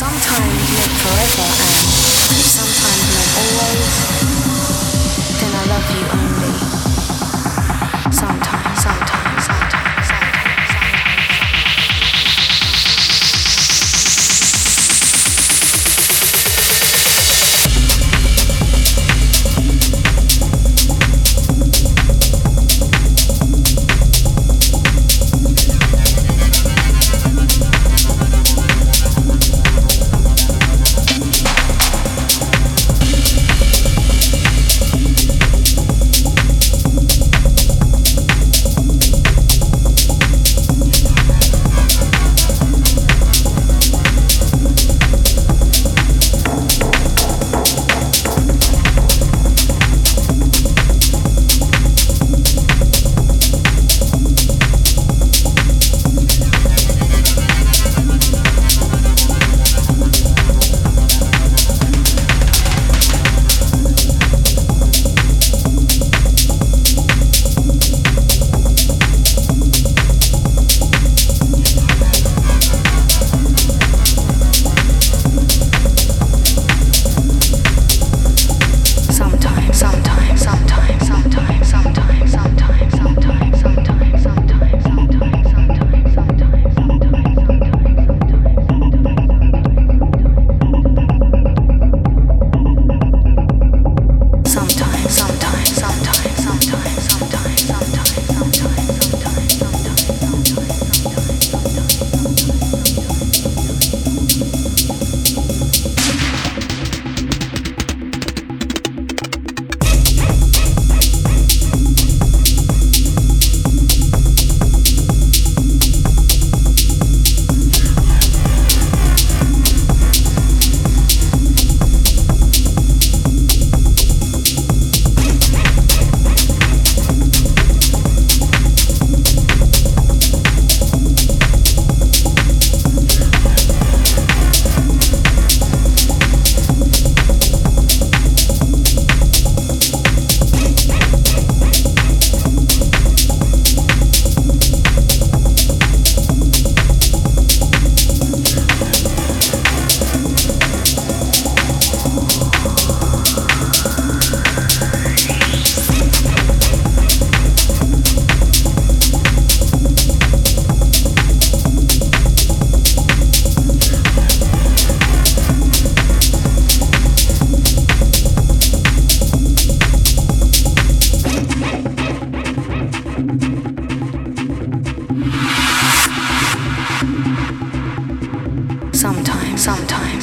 sometimes live forever.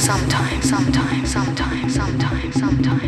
sometimes, sometimes, sometimes, sometimes, sometimes.